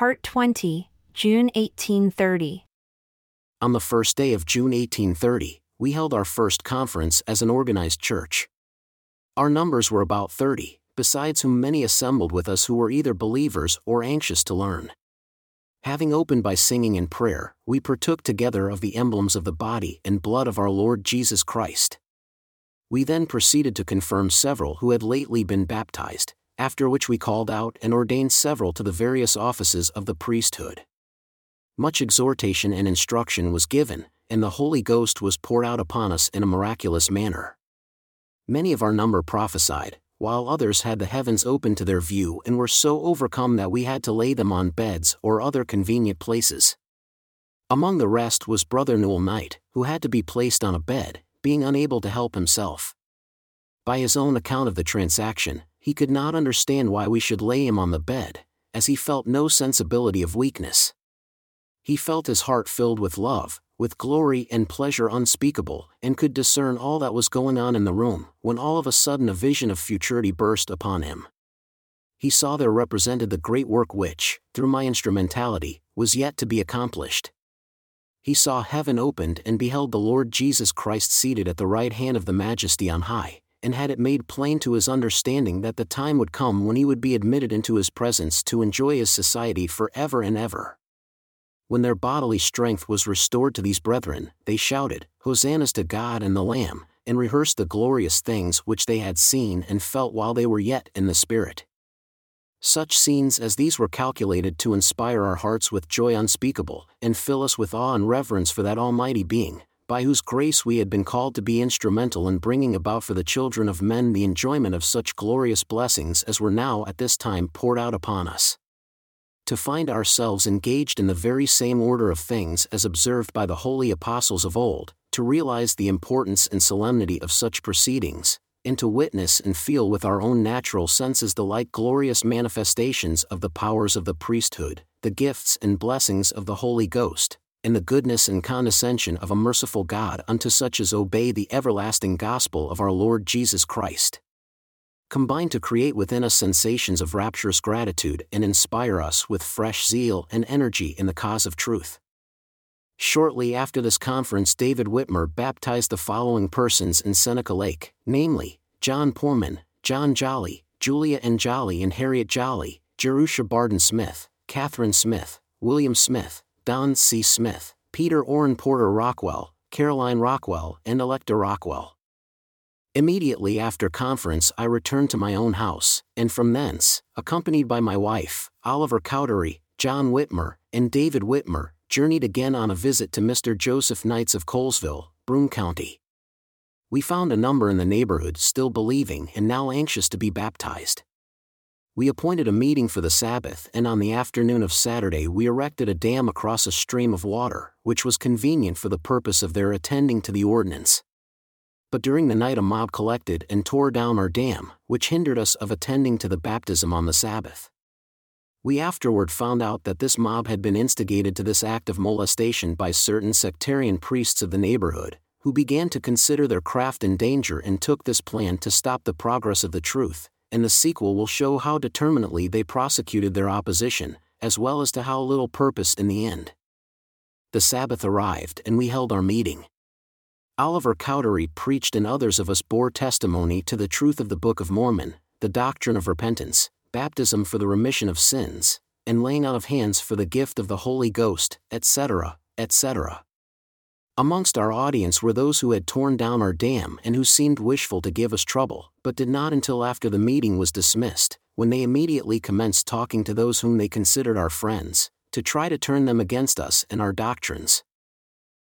Part 20, June 1830. On the first day of June 1830, we held our first conference as an organized church. Our numbers were about 30, besides whom many assembled with us who were either believers or anxious to learn. Having opened by singing and prayer, we partook together of the emblems of the body and blood of our Lord Jesus Christ. We then proceeded to confirm several who had lately been baptized, after which we called out and ordained several to the various offices of the priesthood. Much exhortation and instruction was given, and the Holy Ghost was poured out upon us in a miraculous manner. Many of our number prophesied, while others had the heavens open to their view and were so overcome that we had to lay them on beds or other convenient places. Among the rest was Brother Newell Knight, who had to be placed on a bed, being unable to help himself. By his own account of the transaction, he could not understand why we should lay him on the bed, as he felt no sensibility of weakness. He felt his heart filled with love, with glory and pleasure unspeakable, and could discern all that was going on in the room, when all of a sudden a vision of futurity burst upon him. He saw there represented the great work which, through my instrumentality, was yet to be accomplished. He saw heaven opened and beheld the Lord Jesus Christ seated at the right hand of the Majesty on high, and had it made plain to his understanding that the time would come when he would be admitted into his presence to enjoy his society for ever and ever when their bodily strength was restored to these brethren, they shouted, Hosannas to God and the Lamb, and rehearsed the glorious things which they had seen and felt while they were yet in the Spirit. Such scenes as these were calculated to inspire our hearts with joy unspeakable, and fill us with awe and reverence for that Almighty Being, by whose grace we had been called to be instrumental in bringing about for the children of men the enjoyment of such glorious blessings as were now at this time poured out upon us. To find ourselves engaged in the very same order of things as observed by the holy apostles of old, to realize the importance and solemnity of such proceedings, and to witness and feel with our own natural senses the like glorious manifestations of the powers of the priesthood, the gifts and blessings of the Holy Ghost, and the goodness and condescension of a merciful God unto such as obey the everlasting gospel of our Lord Jesus Christ combine to create within us sensations of rapturous gratitude and inspire us with fresh zeal and energy in the cause of truth. Shortly after this conference, David Whitmer baptized the following persons in Seneca Lake, namely, John Poorman, John Jolly, Julia Ann Jolly and Harriet Jolly, Jerusha Barden Smith, Catherine Smith, William Smith, Don C. Smith, Peter Orrin Porter Rockwell, Caroline Rockwell, and Electa Rockwell. Immediately after conference, I returned to my own house, and from thence, accompanied by my wife, Oliver Cowdery, John Whitmer, and David Whitmer, journeyed again on a visit to Mr. Joseph Knight's of Colesville, Broome County. We found a number in the neighborhood still believing and now anxious to be baptized. We appointed a meeting for the Sabbath, and on the afternoon of Saturday we erected a dam across a stream of water, which was convenient for the purpose of their attending to the ordinance but during the night a mob collected and tore down our dam, which hindered us of attending to the baptism on the Sabbath. We afterward found out that this mob had been instigated to this act of molestation by certain sectarian priests of the neighborhood, who began to consider their craft in danger and took this plan to stop the progress of the truth, and the sequel will show how determinately they prosecuted their opposition, as well as to how little purpose in the end. The Sabbath arrived and we held our meeting. Oliver Cowdery preached and others of us bore testimony to the truth of the Book of Mormon, the doctrine of repentance, baptism for the remission of sins, and laying on of hands for the gift of the Holy Ghost, etc., etc. Amongst our audience were those who had torn down our dam and who seemed wishful to give us trouble, but did not until after the meeting was dismissed, when they immediately commenced talking to those whom they considered our friends, to try to turn them against us and our doctrines.